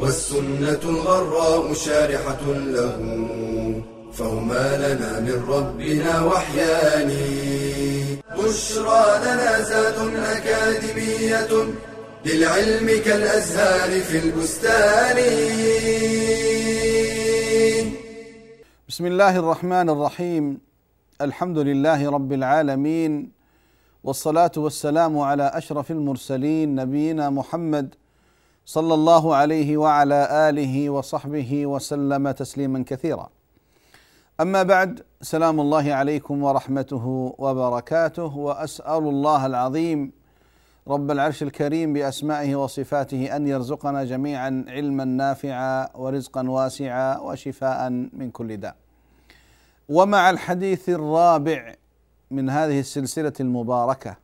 والسنة الغراء شارحة له فهما لنا من ربنا وحيان. بشرى لنا زاد أكاديمية للعلم كالأزهار في البستان. بسم الله الرحمن الرحيم. الحمد لله رب العالمين والصلاة والسلام على أشرف المرسلين نبينا محمد صلى الله عليه وعلى آله وصحبه وسلم تسليما كثيرا. أما بعد سلام الله عليكم ورحمته وبركاته وأسأل الله العظيم رب العرش الكريم بأسمائه وصفاته أن يرزقنا جميعا علما نافعا ورزقا واسعا وشفاء من كل داء. ومع الحديث الرابع من هذه السلسلة المباركة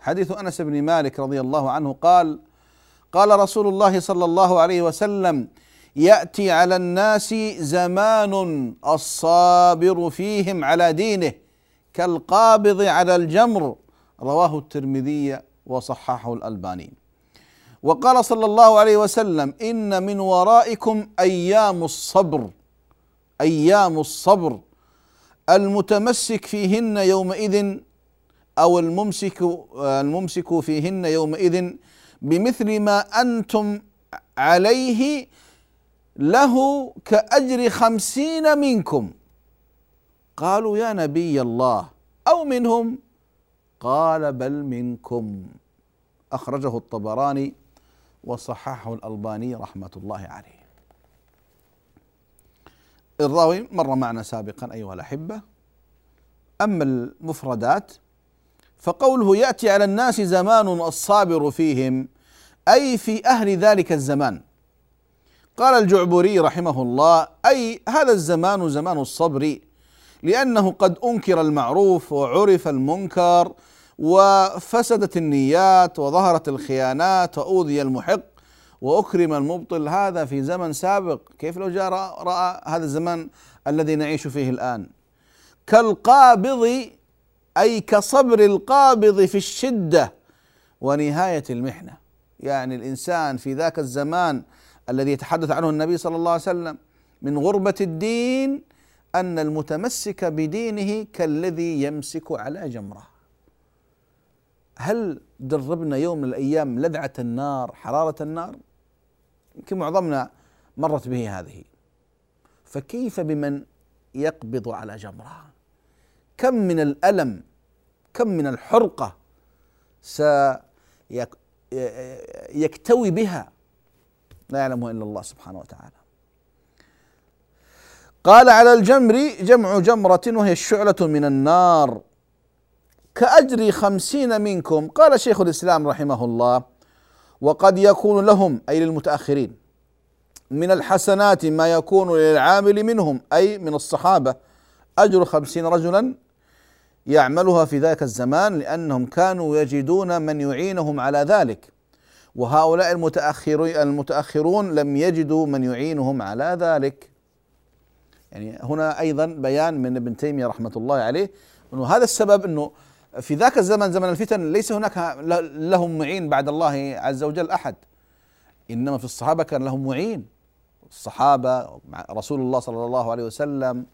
حديث أنس بن مالك رضي الله عنه قال قال رسول الله صلى الله عليه وسلم يأتي على الناس زمان الصابر فيهم على دينه كالقابض على الجمر. رواه الترمذي وصححه الألباني. وقال صلى الله عليه وسلم إن من ورائكم أيام الصبر أيام الصبر المتمسك فيهن يومئذ أو الممسك الممسك فيهن يومئذ بمثل ما أنتم عليه له كأجر خمسين منكم. قالوا يا نبي الله أو منهم؟ قال بل منكم. أخرجه الطبراني وصححه الألباني رحمة الله عليه. الراوي مر معنا سابقا أيها الأحبة. أما المفردات فقوله يأتي على الناس زمان الصابر فيهم أي في أهل ذلك الزمان. قال الجعبري رحمه الله أي هذا الزمان زمان الصبر لأنه قد أنكر المعروف وعرف المنكر وفسدت النيات وظهرت الخيانات وأوذي المحق وأكرم المبطل. هذا في زمن سابق. كيف لو جاء رأى هذا الزمان الذي نعيش فيه الآن؟ كالقابض أي كصبر القابض في الشدة ونهاية المحنة. يعني الإنسان في ذاك الزمان الذي يتحدث عنه النبي صلى الله عليه وسلم من غربة الدين أن المتمسك بدينه كالذي يمسك على جمرة. هل دربنا يوم من الأيام لذعة النار حرارة النار؟ يمكن معظمنا مرت به هذه. فكيف بمن يقبض على جمرة؟ كم من الألم كم من الحرقة سيكتوي بها. لا يعلمها إلا الله سبحانه وتعالى. قال على الجمر جمع جمرة وهي الشعلة من النار. كأجر خمسين منكم قال شيخ الإسلام رحمه الله وقد يكون لهم أي للمتأخرين من الحسنات ما يكون للعامل منهم أي من الصحابة أجر خمسين رجلا يعملها في ذاك الزمان لأنهم كانوا يجدون من يعينهم على ذلك. وهؤلاء المتأخرون لم يجدوا من يعينهم على ذلك. يعني هنا أيضا بيان من ابن تيمية رحمة الله عليه أنه هذا السبب أنه في ذاك الزمن زمن الفتن ليس هناك لهم معين بعد الله عز وجل أحد. إنما في الصحابة كان لهم معين. الصحابة رسول الله صلى الله عليه وسلم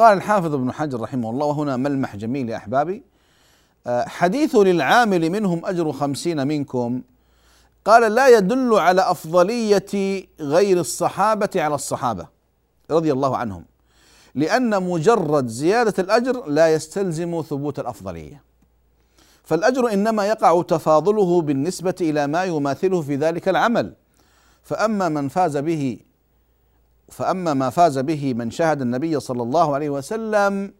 قال الحافظ ابن حجر رحمه الله وهنا ملمح جميل يا أحبابي. آه، حديث للعامل منهم أجر خمسين منكم. قال لا يدل على أفضلية غير الصحابة على الصحابة. رضي الله عنهم. لأن مجرد زيادة الأجر لا يستلزم ثبوت الأفضلية. فالأجر إنما يقع تفاضله بالنسبة إلى ما يماثله في ذلك العمل. فأما من فاز به فأما ما فاز به من شهد النبي صلى الله عليه وسلم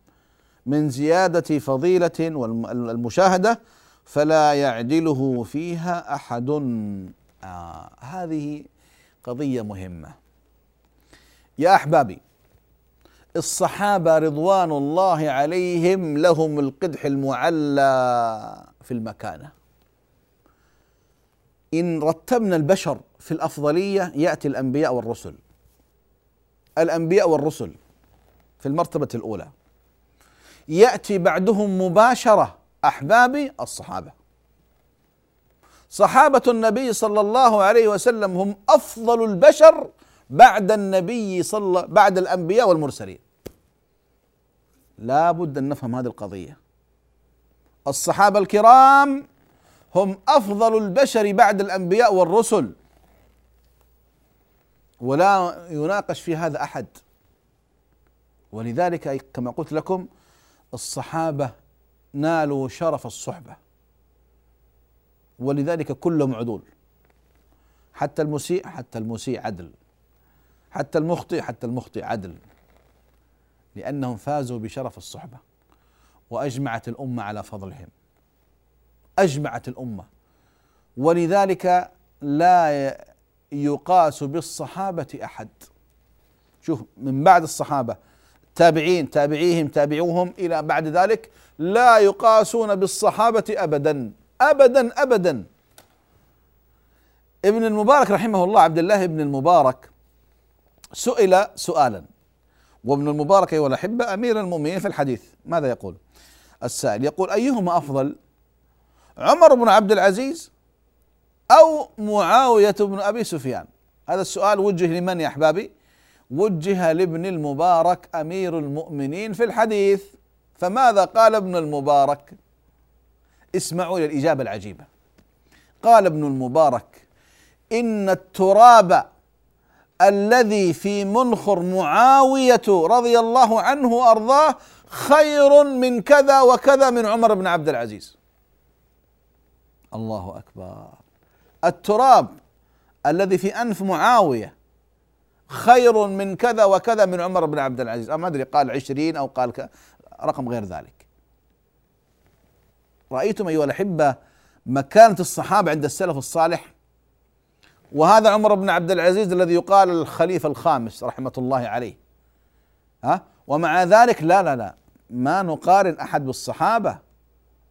من زيادة فضيلة والمشاهدة فلا يعدله فيها أحد. آه هذه قضية مهمة. يا أحبابي الصحابة رضوان الله عليهم لهم القدح المعلى في المكانة. إن رتبنا البشر في الأفضلية يأتي الأنبياء والرسل. الأنبياء والرسل في المرتبة الأولى. يأتي بعدهم مباشرة احبابي الصحابة. صحابة النبي صلى الله عليه وسلم هم أفضل البشر بعد النبي صلى بعد الأنبياء والمرسلين. لا بد أن نفهم هذه القضية. الصحابة الكرام هم أفضل البشر بعد الأنبياء والرسل. ولا يناقش في هذا أحد. ولذلك كما قلت لكم الصحابة نالوا شرف الصحبة. ولذلك كلهم عدول. حتى المسيء حتى المسيء عدل. حتى المخطئ حتى المخطئ عدل. لأنهم فازوا بشرف الصحبة. وأجمعت الأمة على فضلهم. أجمعت الأمة. ولذلك لا يقاس بالصحابة أحد شوف من بعد الصحابة تابعين تابعيهم تابعوهم إلى بعد ذلك لا يقاسون بالصحابة ابدا ابدا ابدا ابن المبارك رحمه الله عبد الله بن المبارك سئل سؤالا وابن المبارك أيها الأحبة أمير المؤمنين في الحديث ماذا يقول؟ السائل يقول أيهما أفضل؟ عمر بن عبد العزيز أو معاوية بن أبي سفيان؟ هذا السؤال وجه لمن يا أحبابي؟ وجه لابن المبارك أمير المؤمنين في الحديث فماذا قال ابن المبارك؟ اسمعوا إلى الاجابه العجيبة قال ابن المبارك إن التراب الذي في منخر معاوية رضي الله عنه وأرضاه خير من كذا وكذا من عمر بن عبد العزيز الله أكبر التراب الذي في أنف معاوية خير من كذا وكذا من عمر بن عبد العزيز. ما أدري قال عشرين أو قال رقم غير ذلك. رأيتم أيها الأحبة مكانة الصحابة عند السلف الصالح؟ وهذا عمر بن عبد العزيز الذي يقال الخليفة الخامس رحمة الله عليه. ها؟ ومع ذلك لا لا لا ما نقارن أحد بالصحابة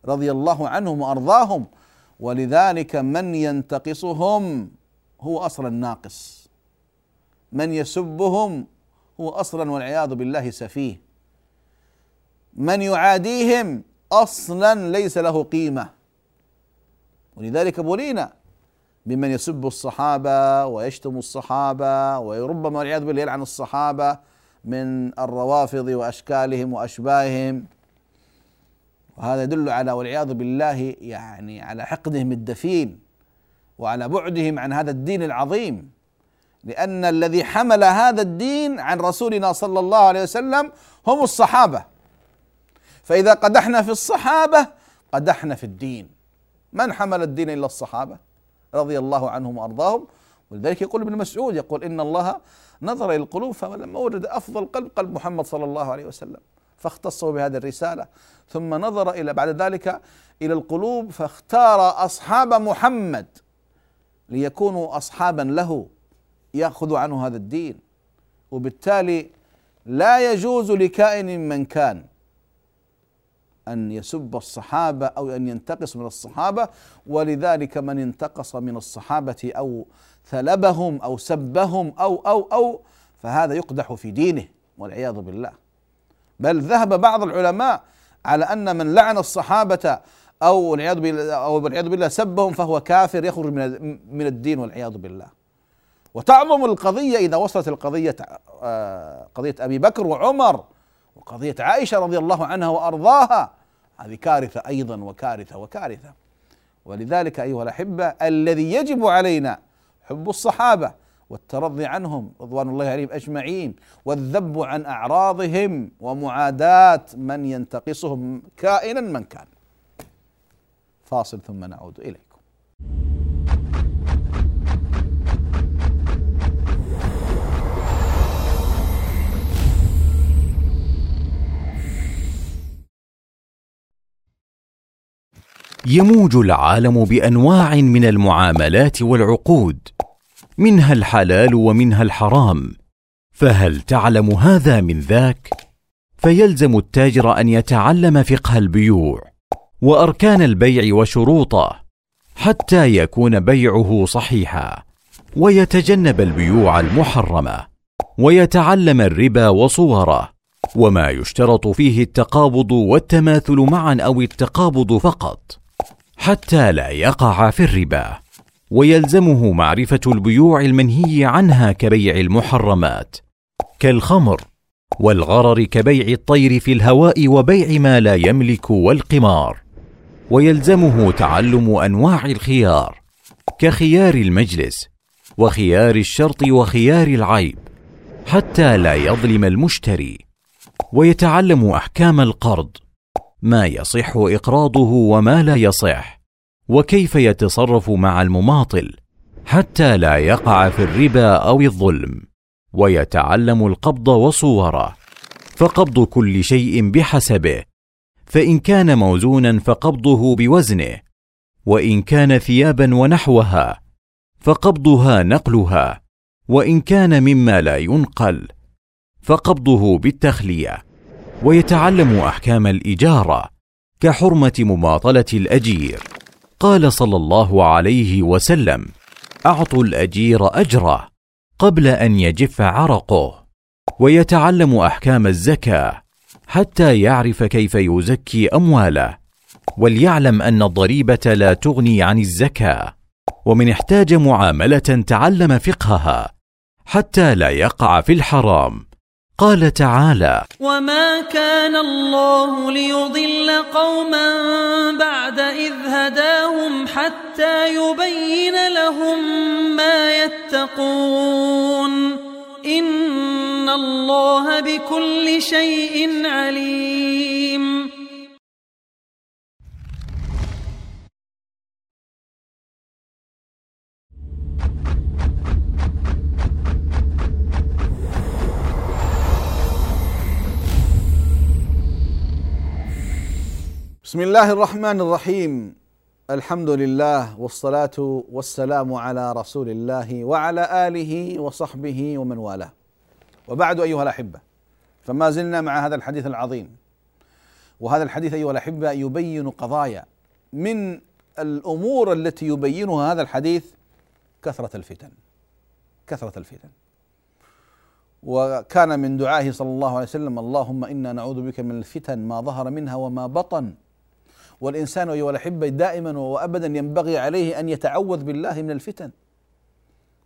رضي الله عنهم وأرضاهم. ولذلك من ينتقصهم هو أصلا ناقص من يسبهم هو أصلا والعياذ بالله سفيه. من يعاديهم أصلا ليس له قيمة. ولذلك بلينا بمن يسب الصحابة ويشتم الصحابة وربما والعياذ بالله يلعن الصحابة من الروافض وأشكالهم وأشباههم. وهذا يدل على والعياذ بالله يعني على حقدهم الدفين وعلى بعدهم عن هذا الدين العظيم. لأن الذي حمل هذا الدين عن رسولنا صلى الله عليه وسلم هم الصحابة. فإذا قدحنا في الصحابة قدحنا في الدين. من حمل الدين إلا الصحابة؟ رضي الله عنهم وأرضاهم. ولذلك يقول ابن مسعود يقول إن الله نظر إلى القلوب فلما وجد أفضل قلب قلب محمد صلى الله عليه وسلم. فاختصه بهذه الرسالة. ثم نظر إلى بعد ذلك إلى القلوب فاختار أصحاب محمد ليكونوا اصحابا له يأخذ عنه هذا الدين. وبالتالي لا يجوز لكائن من كان أن يسب الصحابة أو أن ينتقص من الصحابة ولذلك من انتقص من الصحابة أو ثلبهم أو سبهم أو أو أو فهذا يقدح في دينه والعياذ بالله. بل ذهب بعض العلماء على أن من لعن الصحابة أو والعياذ بالله أو والعياذ بالله سبهم فهو كافر يخرج من من الدين والعياذ بالله. وتعظم القضية إذا وصلت القضية آه، قضية أبي بكر وعمر وقضية عائشة رضي الله عنها وأرضاها هذه كارثة أيضا وكارثة وكارثة. ولذلك أيها الأحبة الذي يجب علينا حب الصحابة والترضي عنهم رضوان الله عليهم أجمعين والذب عن أعراضهم ومعاداة من ينتقصهم كائنا من كان. فاصل ثم نعود إليكم. يموج العالم بأنواع من المعاملات والعقود. منها الحلال ومنها الحرام. فهل تعلم هذا من ذاك؟ فيلزم التاجر أن يتعلم فقه البيوع وأركان البيع وشروطه حتى يكون بيعه صحيحا ويتجنب البيوع المحرمة ويتعلم الربا وصوره وما يشترط فيه التقابض والتماثل معا أو التقابض فقط حتى لا يقع في الربا. ويلزمه معرفة البيوع المنهي عنها كبيع المحرمات كالخمر والغرر كبيع الطير في الهواء وبيع ما لا يملك والقمار. ويلزمه تعلم أنواع الخيار كخيار المجلس وخيار الشرط وخيار العيب حتى لا يظلم المشتري. ويتعلم أحكام القرض ما يصح إقراضه وما لا يصح. وكيف يتصرف مع المماطل حتى لا يقع في الربا أو الظلم ويتعلم القبض وصوره. فقبض كل شيء بحسبه فإن كان موزونا فقبضه بوزنه وإن كان ثيابا ونحوها فقبضها نقلها وإن كان مما لا ينقل فقبضه بالتخلية. ويتعلم أحكام الإجارة كحرمة مماطلة الأجير. قال صلى الله عليه وسلم أعطوا الأجير أجره قبل أن يجف عرقه. ويتعلم أحكام الزكاة حتى يعرف كيف يزكي أمواله وليعلم أن الضريبة لا تغني عن الزكاة ومن احتاج معاملة تعلم فقهها حتى لا يقع في الحرام. قال تعالى وما كان الله ليضل قوما بعد اذ هداهم حتى يبين لهم ما يتقون ان الله بكل شيء عليم بسم الله الرحمن الرحيم الحمد لله والصلاة والسلام على رسول الله وعلى آله وصحبه ومن والاه وبعد أيها الأحبة فما زلنا مع هذا الحديث العظيم وهذا الحديث أيها الأحبة يبين قضايا من الأمور التي يبينها هذا الحديث كثرة الفتن كثرة الفتن وكان من دعائه صلى الله عليه وسلم اللهم أنا نعوذ بك من الفتن ما ظهر منها وما بطن والإنسان أيها الأحبة دائما وأبدا ينبغي عليه أن يتعوذ بالله من الفتن.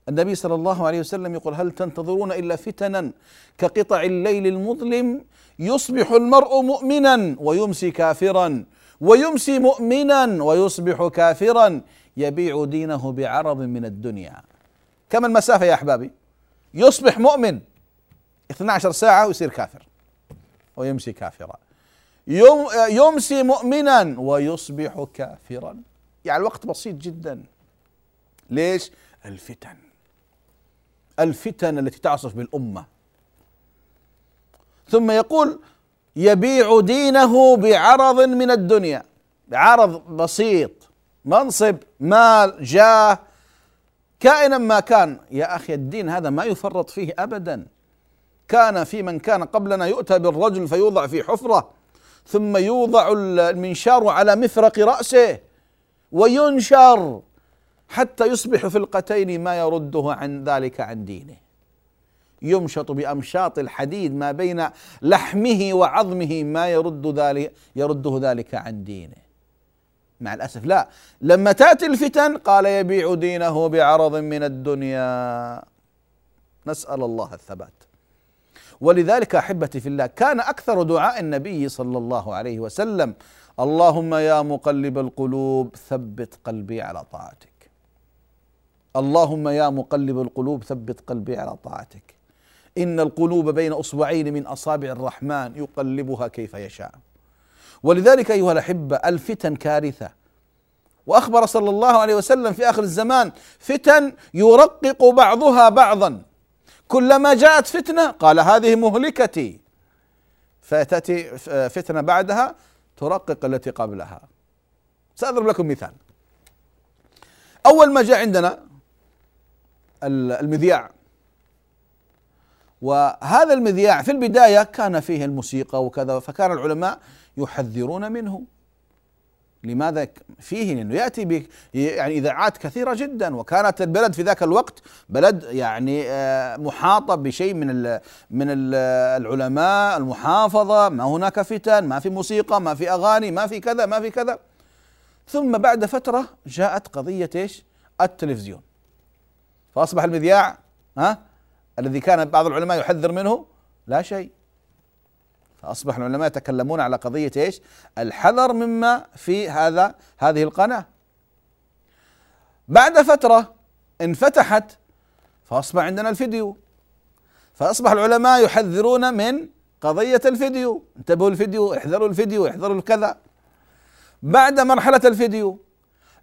النبي صلى الله عليه وسلم يقول هل تنتظرون إلا فتنا كقطع الليل المظلم يصبح المرء مؤمنا ويمسي كافرا ويمسي مؤمنا ويصبح كافرا يبيع دينه بعرض من الدنيا. كم المسافة يا أحبابي؟ يصبح مؤمن 12 ساعة ويصير كافر ويمسي كافرا. يمسي مؤمنا ويصبح كافرا. يعني الوقت بسيط جدا. ليش؟ الفتن. الفتن التي تعصف بالأمة. ثم يقول يبيع دينه بعرض من الدنيا. بعرض بسيط. منصب مال جاه. كائنا ما كان. يا أخي الدين هذا ما يفرط فيه ابدا. كان في من كان قبلنا يؤتى بالرجل فيوضع في حفرة. ثم يوضع المنشار على مفرق رأسه وينشر حتى يصبح في القتين ما يرده عن ذلك عن دينه. يمشط بأمشاط الحديد ما بين لحمه وعظمه ما يرد ذلك يرده ذلك عن دينه. مع الأسف لا. لما تأتي الفتن قال يبيع دينه بعرض من الدنيا. نسأل الله الثبات. ولذلك أحبتي في الله كان أكثر دعاء النبي صلى الله عليه وسلم اللهم يا مقلب القلوب ثبت قلبي على طاعتك. اللهم يا مقلب القلوب ثبت قلبي على طاعتك. إن القلوب بين أصبعين من أصابع الرحمن يقلبها كيف يشاء. ولذلك أيها الأحبة الفتن كارثة. وأخبر صلى الله عليه وسلم في آخر الزمان فتن يرقق بعضها بعضا. كلما جاءت فتنة قال هذه مهلكتي. فتأتي فتنة بعدها ترقق التي قبلها. سأضرب لكم مثال. أول ما جاء عندنا المذياع. وهذا المذياع في البداية كان فيه الموسيقى وكذا فكان العلماء يحذرون منه. لماذا فيه لأنه يأتي ب يعني إذاعات كثيرة جدا وكانت البلد في ذاك الوقت بلد يعني آه، محاطة بشيء من ال من ال العلماء المحافظة ما هناك فتن ما في موسيقى ما في أغاني ما في كذا ما في كذا. ثم بعد فترة جاءت قضية إيش؟ التلفزيون. فأصبح المذياع ها الذي كان بعض العلماء يحذر منه لا شيء. فأصبح العلماء يتكلمون على قضية إيش؟ الحذر مما في هذا هذه القناة. بعد فترة انفتحت فأصبح عندنا الفيديو. فأصبح العلماء يحذرون من قضية الفيديو. انتبهوا الفيديو احذروا الفيديو احذروا الكذا. بعد مرحلة الفيديو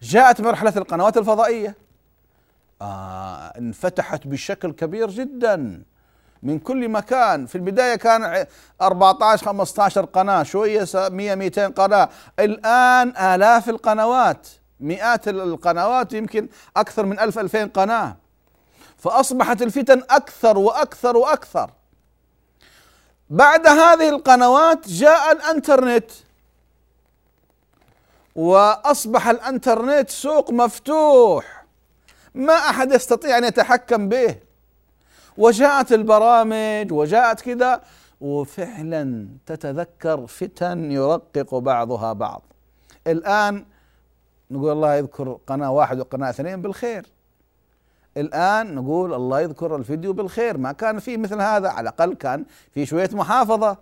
جاءت مرحلة القنوات الفضائية. آه انفتحت بشكل كبير جدا. من كل مكان. في البداية كان 14 15 قناة شوية 100 200 قناة. الآن آلاف القنوات مئات القنوات يمكن أكثر من 1000 2000 قناة. فأصبحت الفتن أكثر وأكثر وأكثر. بعد هذه القنوات جاء الإنترنت. وأصبح الإنترنت سوق مفتوح. ما أحد يستطيع أن يتحكم به. وجاءت البرامج وجاءت كذا وفعلا تتذكر فتن يرقق بعضها بعض. الآن نقول الله يذكر قناة واحد وقناة اثنين بالخير. الآن نقول الله يذكر الفيديو بالخير. ما كان في مثل هذا على الأقل كان في شوية محافظة.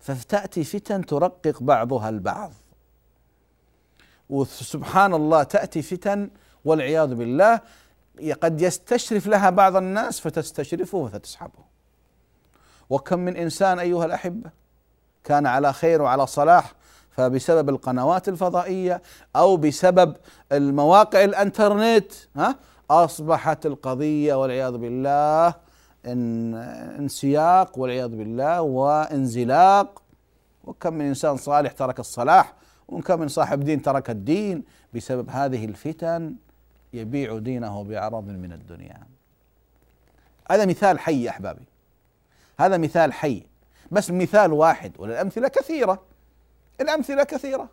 فتأتي فتن ترقق بعضها البعض. وسبحان الله تأتي فتن والعياذ بالله قد يستشرف لها بعض الناس فتستشرفه فتسحبه وكم من إنسان أيها الأحبة كان على خير وعلى صلاح فبسبب القنوات الفضائية أو بسبب المواقع الإنترنت ها أصبحت القضية والعياذ بالله إن انسياق والعياذ بالله وانزلاق. وكم من إنسان صالح ترك الصلاح وكم من صاحب دين ترك الدين بسبب هذه الفتن. يبيع دينه بعرض من الدنيا. هذا مثال حي يا أحبابي. هذا مثال حي. بس مثال واحد والامثله كثيرة. الأمثلة كثيرة.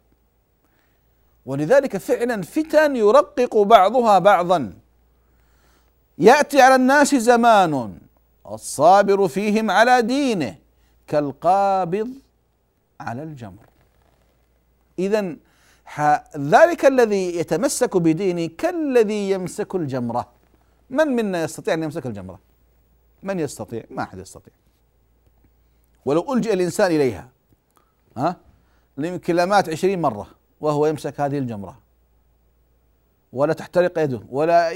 ولذلك فعلا فتن يرقق بعضها بعضا. يأتي على الناس زمان الصابر فيهم على دينه كالقابض على الجمر. اذا ذلك الذي يتمسك بدينه كالذي يمسك الجمرة. من منا يستطيع أن يمسك الجمرة؟ من يستطيع؟ ما أحد يستطيع. ولو ألجئ الإنسان إليها ها يمكن لمات عشرين مرة وهو يمسك هذه الجمرة. ولا تحترق يده ولا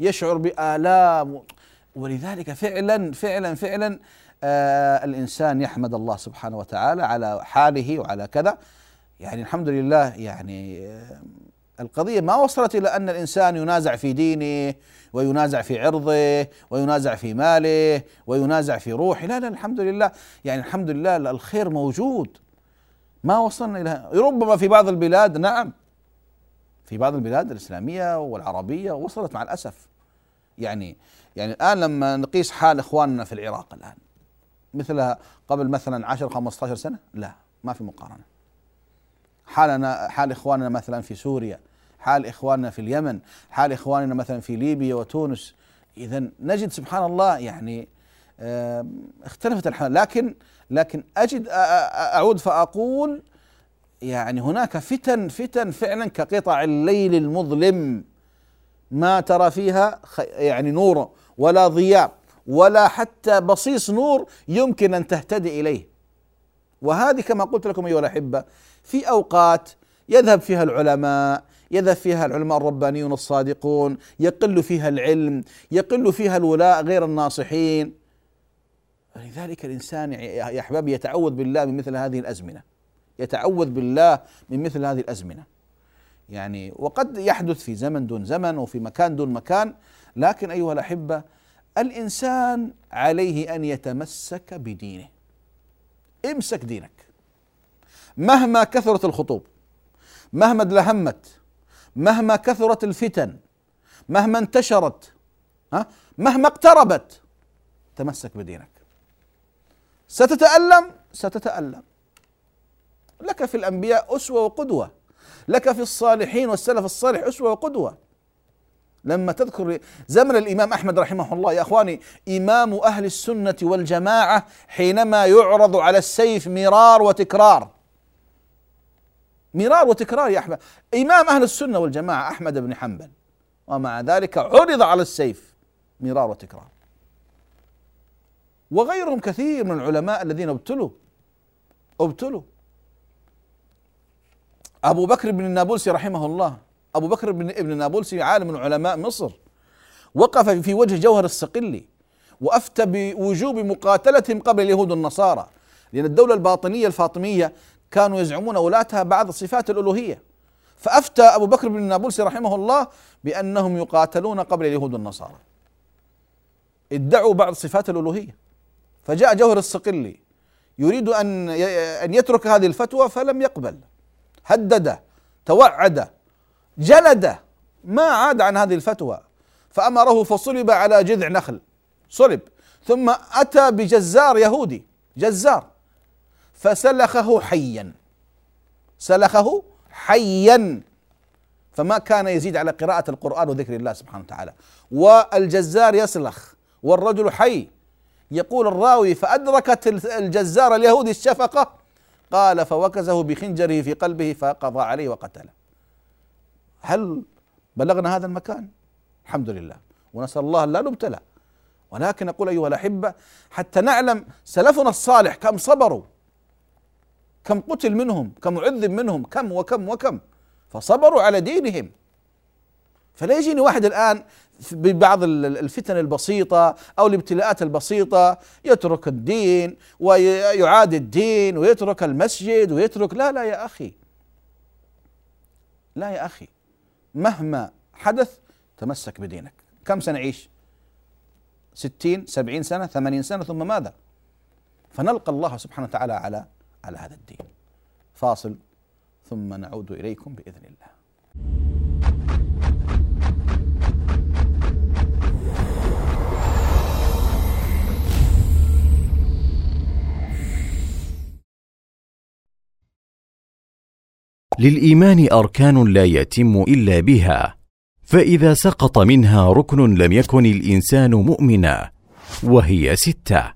يشعر بآلام. ولذلك فعلا فعلا فعلا آه الإنسان يحمد الله سبحانه وتعالى على حاله وعلى كذا. يعني الحمد لله يعني آه، القضية ما وصلت إلى أن الإنسان ينازع في دينه وينازع في عرضه وينازع في ماله وينازع في روحه. لا لا الحمد لله. يعني الحمد لله الخير موجود. ما وصلنا إلى ربما في بعض البلاد نعم. في بعض البلاد الإسلامية والعربية وصلت مع الأسف. يعني يعني الآن لما نقيس حال إخواننا في العراق الآن مثلها قبل مثلا 10 15 سنة؟ لا ما في مقارنة. حالنا حال إخواننا مثلا في سوريا حال إخواننا في اليمن حال إخواننا مثلا في ليبيا وتونس. اذا نجد سبحان الله يعني اختلفت الحال. لكن لكن أجد أعود فأقول يعني هناك فتن فتن فعلا كقطع الليل المظلم ما ترى فيها يعني نور ولا ضياء ولا حتى بصيص نور يمكن أن تهتدي إليه. وهذه كما قلت لكم أيها الأحبة في أوقات يذهب فيها العلماء يذهب فيها العلماء الربانيون الصادقون يقل فيها العلم يقل فيها الولاء غير الناصحين. لذلك الإنسان يا احبابي يتعوذ بالله من مثل هذه الأزمنة. يتعوذ بالله من مثل هذه الأزمنة. يعني وقد يحدث في زمن دون زمن وفي مكان دون مكان لكن أيها الأحبة الإنسان عليه أن يتمسك بدينه. امسك دينك. مهما كثرت الخطوب مهما ادلهمت مهما كثرت الفتن مهما انتشرت ها مهما اقتربت تمسك بدينك. ستتألم ستتألم. لك في الأنبياء أسوة وقدوة. لك في الصالحين والسلف الصالح أسوة وقدوة. لما تذكر زمن الإمام أحمد رحمه الله يا أخواني إمام أهل السنة والجماعة حينما يعرض على السيف مرار وتكرار. مرار وتكرار يا أحمد. إمام أهل السنة والجماعة أحمد بن حنبل ومع ذلك عرض على السيف مرار وتكرار. وغيرهم كثير من العلماء الذين ابتلوا ابتلوا. أبو بكر بن النابلسي رحمه الله أبو بكر بن ابن النابلسي عالم من علماء مصر. وقف في وجه جوهر الصقلي وأفتى بوجوب مقاتلتهم قبل اليهود والنصارى لأن الدولة الباطنية الفاطمية كانوا يزعمون ولاتها بعض صفات الألوهية. فأفتى أبو بكر بن النابلسي رحمه الله بأنهم يقاتلون قبل اليهود والنصارى. ادعوا بعض صفات الألوهية. فجاء جوهر الصقلي يريد أن أن يترك هذه الفتوى فلم يقبل. هدد توعد جلد ما عاد عن هذه الفتوى. فأمره فصلب على جذع نخل صلب. ثم أتى بجزار يهودي جزار. فسلخه حيا. سلخه حيا. فما كان يزيد على قراءة القرآن وذكر الله سبحانه وتعالى. والجزار يسلخ والرجل حي. يقول الراوي فأدركت الجزار اليهودي الشفقة؟ قال فوكزه بخنجره في قلبه فقضى عليه وقتله. هل بلغنا هذا المكان؟ الحمد لله. ونسأل الله لا نبتلى. ولكن أقول أيها الأحبة حتى نعلم سلفنا الصالح كم صبروا. كم قتل منهم كم عذب منهم كم وكم وكم. فصبروا على دينهم. فلا يجيني واحد الآن ببعض الفتن البسيطة أو الابتلاءات البسيطة يترك الدين ويعاد الدين ويترك المسجد ويترك لا لا يا أخي. لا يا أخي. مهما حدث تمسك بدينك. كم سنعيش ستين سبعين سنة ثمانين سنة ثم ماذا؟ فنلقى الله سبحانه وتعالى على على هذا الدين. فاصل ثم نعود إليكم بإذن الله. للإيمان أركان لا يتم إلا بها فإذا سقط منها ركن لم يكن الإنسان مؤمنا وهي ستة.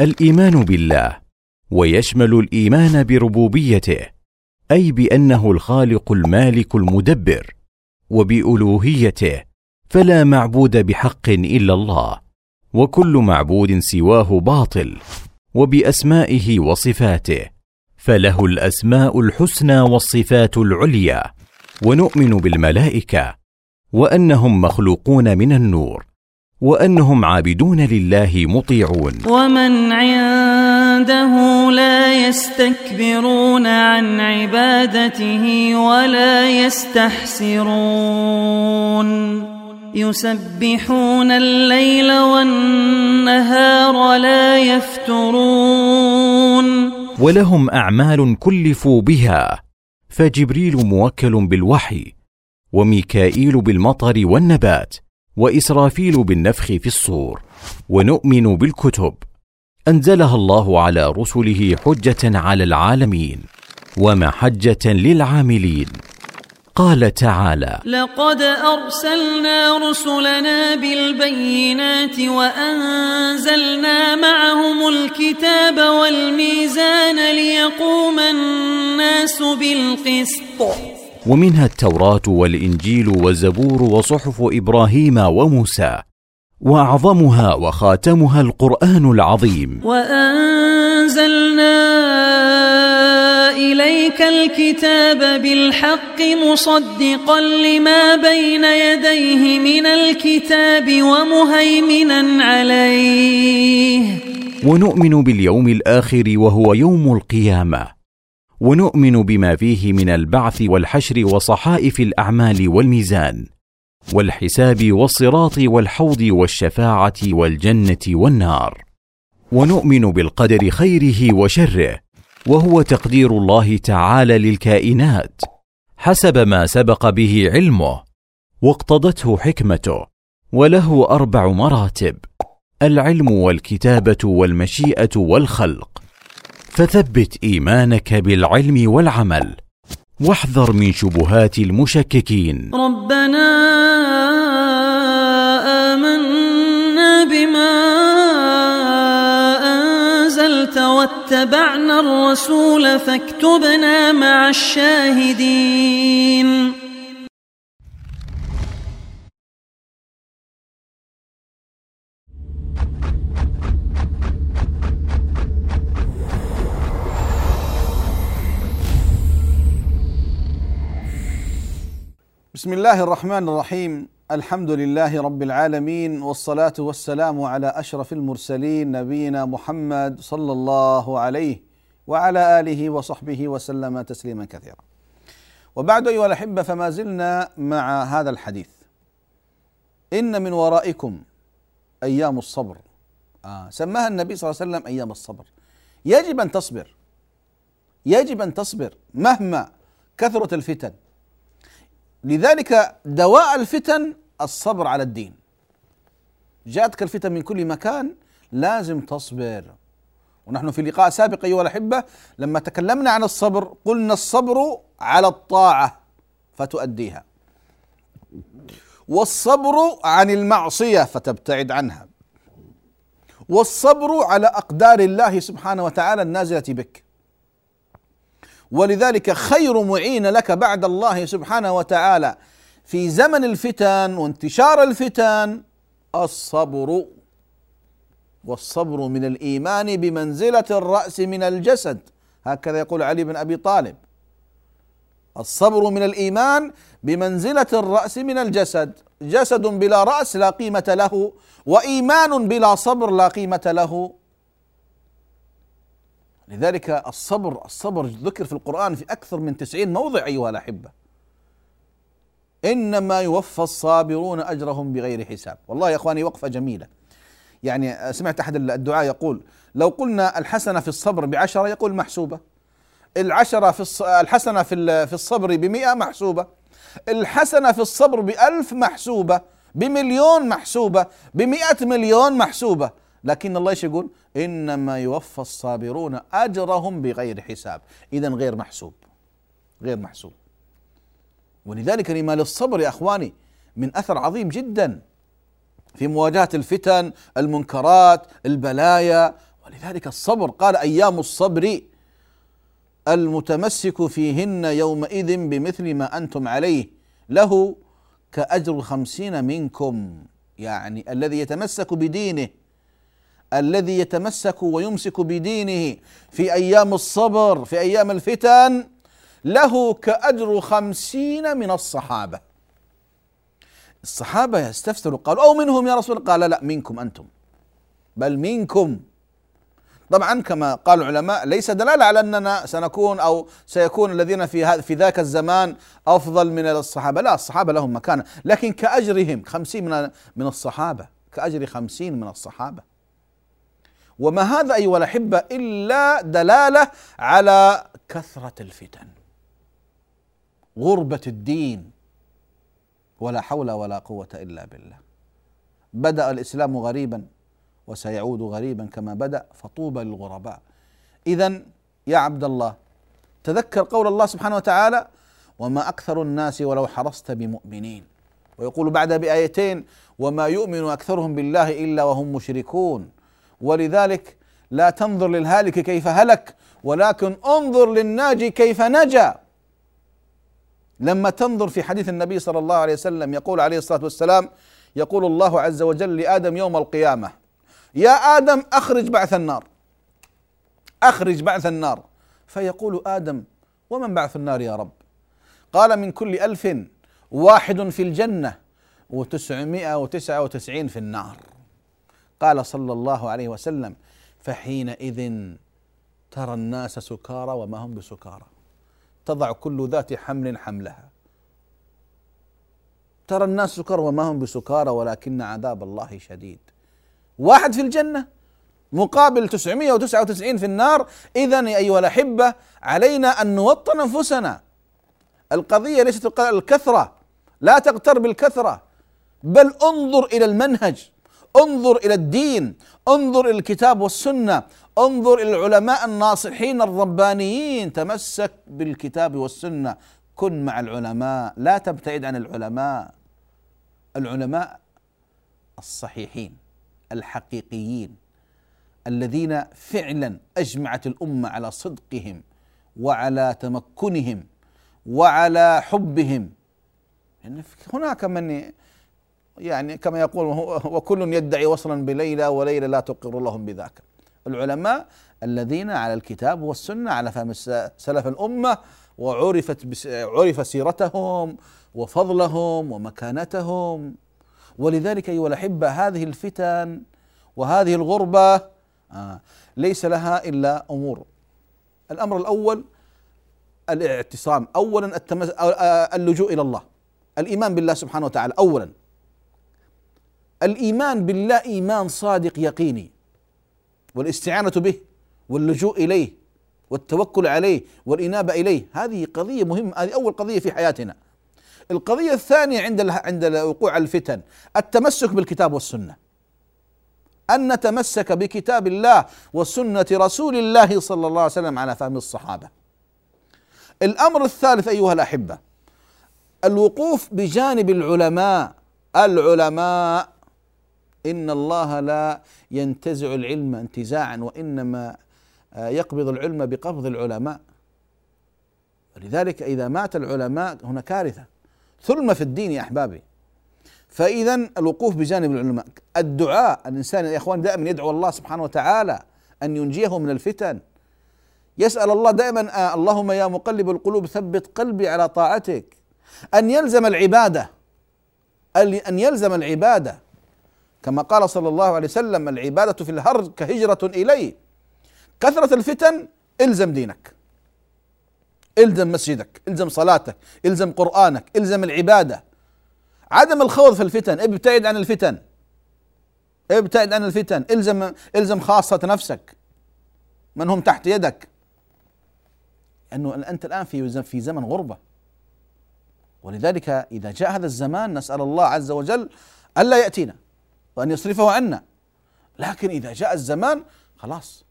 الإيمان بالله ويشمل الإيمان بربوبيته أي بأنه الخالق المالك المدبر وبألوهيته فلا معبود بحق إلا الله وكل معبود سواه باطل وبأسمائه وصفاته فله الأسماء الحسنى والصفات العليا ونؤمن بالملائكة وأنهم مخلوقون من النور وأنهم عابدون لله مطيعون. ومن عنده لا يستكبرون عن عبادته ولا يستحسرون يسبحون الليل والنهار لا يفترون ولهم اعمال كلفوا بها فجبريل موكل بالوحي وميكائيل بالمطر والنبات واسرافيل بالنفخ في الصور ونؤمن بالكتب انزلها الله على رسله حجة على العالمين ومحجة للعاملين. قال تعالى لقد أرسلنا رسلنا بالبينات وأنزلنا معهم الكتاب والميزان ليقوم الناس بالقسط. ومنها التوراة والإنجيل والزبور وصحف إبراهيم وموسى. وأعظمها وخاتمها القرآن العظيم. وأنزلنا إليك الكتاب بالحق مصدقا لما بين يديه من الكتاب ومهيمنا عليه. ونؤمن باليوم الآخر وهو يوم القيامة. ونؤمن بما فيه من البعث والحشر وصحائف الأعمال والميزان. والحساب والصراط والحوض والشفاعة والجنة والنار. ونؤمن بالقدر خيره وشره وهو تقدير الله تعالى للكائنات. حسب ما سبق به علمه واقتضته حكمته وله أربع مراتب العلم والكتابة والمشيئة والخلق. فثبت إيمانك بالعلم والعمل. واحذر من شبهات المشككين. ربنا آمنا بما أنزلت واتبعنا الرسول فاكتبنا مع الشاهدين. بسم الله الرحمن الرحيم الحمد لله رب العالمين والصلاه والسلام على اشرف المرسلين نبينا محمد صلى الله عليه وعلى اله وصحبه وسلم تسليما كثيرا. وبعد ايها الاحبه فما زلنا مع هذا الحديث. ان من ورائكم أيام الصبر. آه سماها النبي صلى الله عليه وسلم أيام الصبر. يجب ان تصبر. يجب ان تصبر مهما كثرت الفتن. لذلك دواء الفتن الصبر على الدين. جاءتك الفتن من كل مكان لازم تصبر. ونحن في لقاء سابق أيها الأحبة لما تكلمنا عن الصبر قلنا الصبر على الطاعة فتؤديها. والصبر عن المعصية فتبتعد عنها. والصبر على أقدار الله سبحانه وتعالى النازلة بك. ولذلك خير معين لك بعد الله سبحانه وتعالى. في زمن الفتن وانتشار الفتن الصبر والصبر من الإيمان بمنزلة الرأس من الجسد. هكذا يقول علي بن أبي طالب. الصبر من الإيمان بمنزلة الرأس من الجسد. جسد بلا رأس لا قيمة له وإيمان بلا صبر لا قيمة له. لذلك الصبر الصبر ذكر في القرآن في أكثر من تسعين موضع أيها الأحبة. إنما يوفى الصابرون أجرهم بغير حساب. والله يا أخواني وقفة جميلة. يعني سمعت أحد الدعاء يقول لو قلنا الحسنة في الصبر بعشرة يقول محسوبة. العشرة في الص... الحسنة في في الصبر بمئة محسوبة. الحسنة في الصبر بألف محسوبة. بمليون محسوبة. بمئة مليون محسوبة. لكن الله إيش يقول؟ إنما يوفى الصابرون أجرهم بغير حساب، اذا غير محسوب. غير محسوب. ولذلك لما للصبر يا أخواني من أثر عظيم جدا في مواجهة الفتن، المنكرات، البلايا، ولذلك الصبر قال أيام الصبر المتمسك فيهن يومئذ بمثل ما أنتم عليه له كأجر خمسين منكم يعني الذي يتمسك بدينه الذي يتمسك ويمسك بدينه في أيام الصبر في أيام الفتن له كأجر خمسين من الصحابة. الصحابة يستفسروا قالوا أو منهم يا رسول قال لا منكم أنتم. بل منكم. طبعا كما قال العلماء ليس دلالة على أننا سنكون أو سيكون الذين في في ذاك الزمان أفضل من الصحابة، لا الصحابة لهم مكانة، لكن كأجرهم خمسين من من الصحابة، كأجر خمسين من الصحابة. وما هذا أيها الأحبة إلا دلالة على كثرة الفتن. غربة الدين. ولا حول ولا قوة إلا بالله. بدأ الإسلام غريبا وسيعود غريبا كما بدأ فطوبى للغرباء. اذا يا عبد الله تذكر قول الله سبحانه وتعالى وما أكثر الناس ولو حرصت بمؤمنين ويقول بعد بآيتين وما يؤمن أكثرهم بالله إلا وهم مشركون ولذلك لا تنظر للهالك كيف هلك ولكن انظر للناجي كيف نجا. لما تنظر في حديث النبي صلى الله عليه وسلم يقول عليه الصلاة والسلام يقول الله عز وجل لآدم يوم القيامة يا آدم أخرج بعث النار أخرج بعث النار. فيقول آدم ومن بعث النار يا رب؟ قال من كل ألف واحد في الجنة وتسعمائة وتسعة وتسعين في النار. قال صلى الله عليه وسلم فحينئذ ترى الناس سكارى وما هم بسكارى. تضع كل ذات حمل حملها. ترى الناس سكارى وما هم بسكارى ولكن عذاب الله شديد. واحد في الجنة مقابل 999 في النار إذا يا أيها الأحبة علينا أن نوطن أنفسنا. القضية ليست الكثرة لا تغتر بالكثرة بل انظر إلى المنهج. انظر إلى الدين انظر إلى الكتاب والسنة انظر إلى العلماء الناصحين الربانيين. تمسك بالكتاب والسنة. كن مع العلماء لا تبتعد عن العلماء. العلماء الصحيحين الحقيقيين الذين فعلا أجمعت الأمة على صدقهم وعلى تمكنهم وعلى حبهم. يعني هناك من يعني كما يقول وكل يدعي وصلا بليلى وليلى لا تقر لهم بذاك. العلماء الذين على الكتاب والسنة على فهم سلف الأمة وعرفت عرف سيرتهم وفضلهم ومكانتهم. ولذلك أيها الأحبة هذه الفتن وهذه الغربة آه ليس لها إلا أمور. الأمر الأول الاعتصام اولا التمس... اللجوء إلى الله. الإيمان بالله سبحانه وتعالى اولا. الإيمان بالله إيمان صادق يقيني والاستعانة به واللجوء إليه والتوكل عليه والإنابة إليه. هذه قضية مهمة هذه أول قضية في حياتنا. القضية الثانية عند عند وقوع الفتن التمسك بالكتاب والسنة. أن نتمسك بكتاب الله وسنة رسول الله صلى الله عليه وسلم على فهم الصحابة. الأمر الثالث أيها الأحبة الوقوف بجانب العلماء العلماء إن الله لا ينتزع العلم انتزاعا وإنما آه، يقبض العلم بقبض العلماء. ولذلك إذا مات العلماء هنا كارثة. ثلمه في الدين يا أحبابي. فاذا الوقوف بجانب العلماء. الدعاء الإنسان يا إخوان دائما يدعو الله سبحانه وتعالى أن ينجيه من الفتن. يسأل الله دائما آه اللهم يا مقلب القلوب ثبت قلبي على طاعتك. أن يلزم العبادة أن يلزم العبادة كما قال صلى الله عليه وسلم العبادة في الهرج كهجرة إليه كثرة الفتن إلزم دينك. إلزم مسجدك إلزم صلاتك إلزم قرآنك إلزم العبادة. عدم الخوض في الفتن ابتعد عن الفتن. ابتعد عن الفتن إلزم إلزم خاصة نفسك. من هم تحت يدك؟ لأنه أنت الآن في في زمن غربة. ولذلك إذا جاء هذا الزمان نسأل الله عز وجل ألا يأتينا. وأن يصرفه عنا. لكن إذا جاء الزمان خلاص.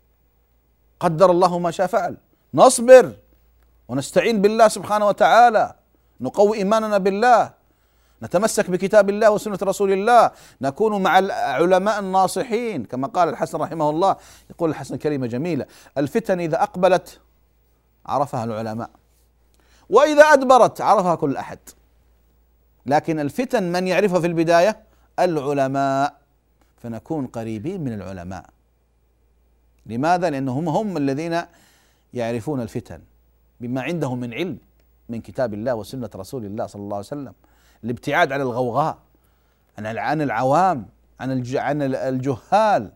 قدر الله ما شاء فعل. نصبر ونستعين بالله سبحانه وتعالى. نقوي إيماننا بالله. نتمسك بكتاب الله وسنة رسول الله. نكون مع العلماء الناصحين. كما قال الحسن رحمه الله. يقول الحسن كلمة جميلة الفتن إذا أقبلت عرفها العلماء. وإذا أدبرت عرفها كل أحد. لكن الفتن من يعرفها في البداية؟ العلماء فنكون قريبين من العلماء. لماذا؟ لأنهم هم الذين يعرفون الفتن. بما عندهم من علم من كتاب الله وسنة رسول الله صلى الله عليه وسلم. الابتعاد عن الغوغاء عن العوام عن عن الجهال.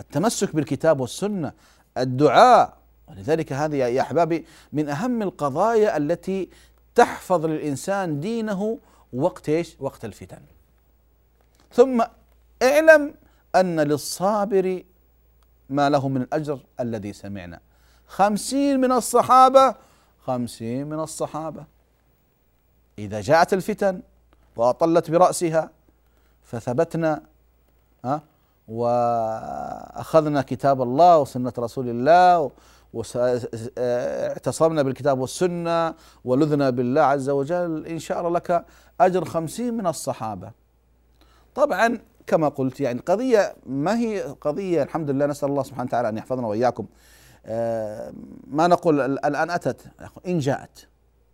التمسك بالكتاب والسنة الدعاء. ولذلك هذه يا أحبابي من أهم القضايا التي تحفظ للإنسان دينه وقت إيش؟ وقت الفتن. ثم اعلم أن للصابر ما له من الأجر الذي سمعنا. خمسين من الصحابة خمسين من الصحابة. إذا جاءت الفتن وأطلت برأسها فثبتنا وأخذنا كتاب الله وسنة رسول الله واعتصمنا بالكتاب والسنة ولذنا بالله عز وجل. إن شاء الله لك أجر خمسين من الصحابة. طبعا كما قلت يعني قضية ما هي قضية الحمد لله نسأل الله سبحانه وتعالى أن يحفظنا وإياكم. آه، ما نقول الآن أتت إن جاءت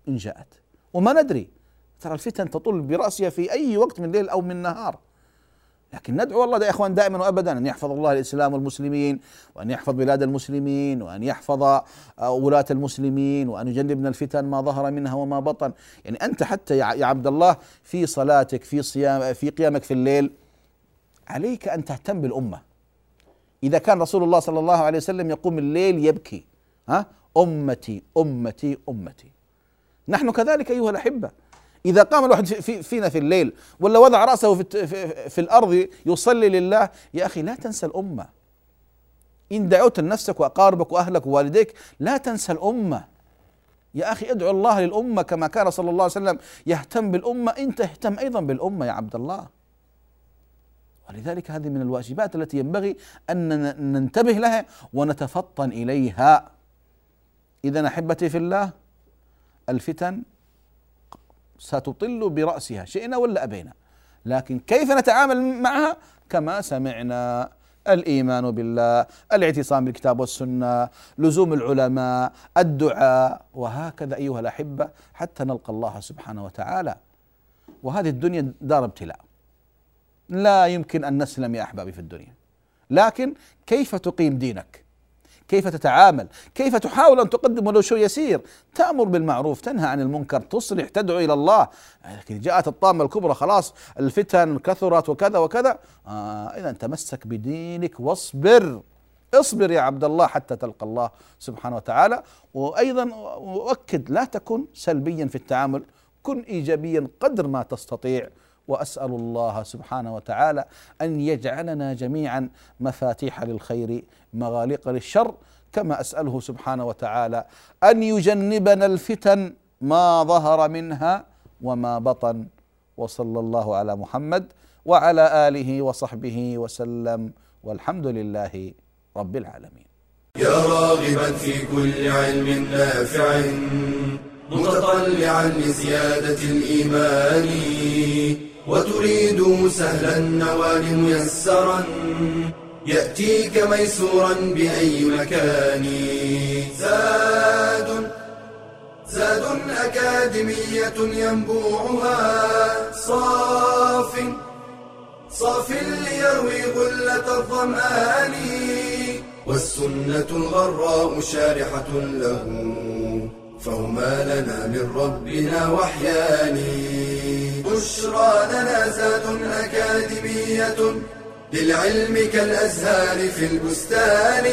إن جاءت. وما ندري ترى الفتن تطل برأسها في أي وقت من الليل أو من النهار. لكن ندعو الله يا اخوان دائما وابدا أن يحفظ الله الإسلام والمسلمين وأن يحفظ بلاد المسلمين وأن يحفظ آه، ولاة المسلمين وأن يجنبنا الفتن ما ظهر منها وما بطن. يعني أنت حتى يا عبد الله في صلاتك في صيام في قيامك في الليل عليك أن تهتم بالأمة. إذا كان رسول الله صلى الله عليه وسلم يقوم الليل يبكي ها؟ أمتي أمتي أمتي. نحن كذلك أيها الأحبة. إذا قام الواحد في فينا في الليل ولا وضع رأسه في, في, في الأرض يصلي لله. يا أخي لا تنسى الأمة. إن دعوت لنفسك وأقاربك وأهلك ووالديك لا تنسى الأمة. يا أخي ادعو الله للأمة كما كان صلى الله عليه وسلم يهتم بالأمة. أنت اهتم أيضا بالأمة يا عبد الله. ولذلك هذه من الواجبات التي ينبغي أن ننتبه لها ونتفطن إليها. إذا أحبتي في الله الفتن ستطل برأسها شئنا ولا أبينا لكن كيف نتعامل معها كما سمعنا الإيمان بالله، الاعتصام بالكتاب والسنة، لزوم العلماء، الدعاء وهكذا أيها الأحبة حتى نلقى الله سبحانه وتعالى. وهذه الدنيا دار ابتلاء. لا يمكن أن نسلم يا أحبابي في الدنيا. لكن كيف تقيم دينك؟ كيف تتعامل؟ كيف تحاول أن تقدم ولو شيء يسير؟ تأمر بالمعروف تنهى عن المنكر تصلح تدعو إلى الله. لكن جاءت الطامة الكبرى خلاص الفتن كثرت وكذا وكذا. آه إذا تمسك بدينك واصبر. اصبر يا عبد الله حتى تلقى الله سبحانه وتعالى. وأيضا أؤكد لا تكن سلبيا في التعامل. كن ايجابيا قدر ما تستطيع. وأسأل الله سبحانه وتعالى أن يجعلنا جميعا مفاتيح للخير مغاليق للشر كما أسأله سبحانه وتعالى أن يجنبنا الفتن ما ظهر منها وما بطن. وصلى الله على محمد وعلى آله وصحبه وسلم. والحمد لله رب العالمين. يا راغبا في كل علم نافع متطلعا لزيادة الإيمان. وتريد سهلا النوال ميسرا يأتيك ميسورا بأي مكان. زاد زاد أكاديمية ينبوعها. صاف صاف ليروي غلة الظمآن. والسنة الغراء شارحة له. فهما لنا من ربنا وحيان بشرى لنا زاد أكاديمية للعلم كالأزهار في البستان.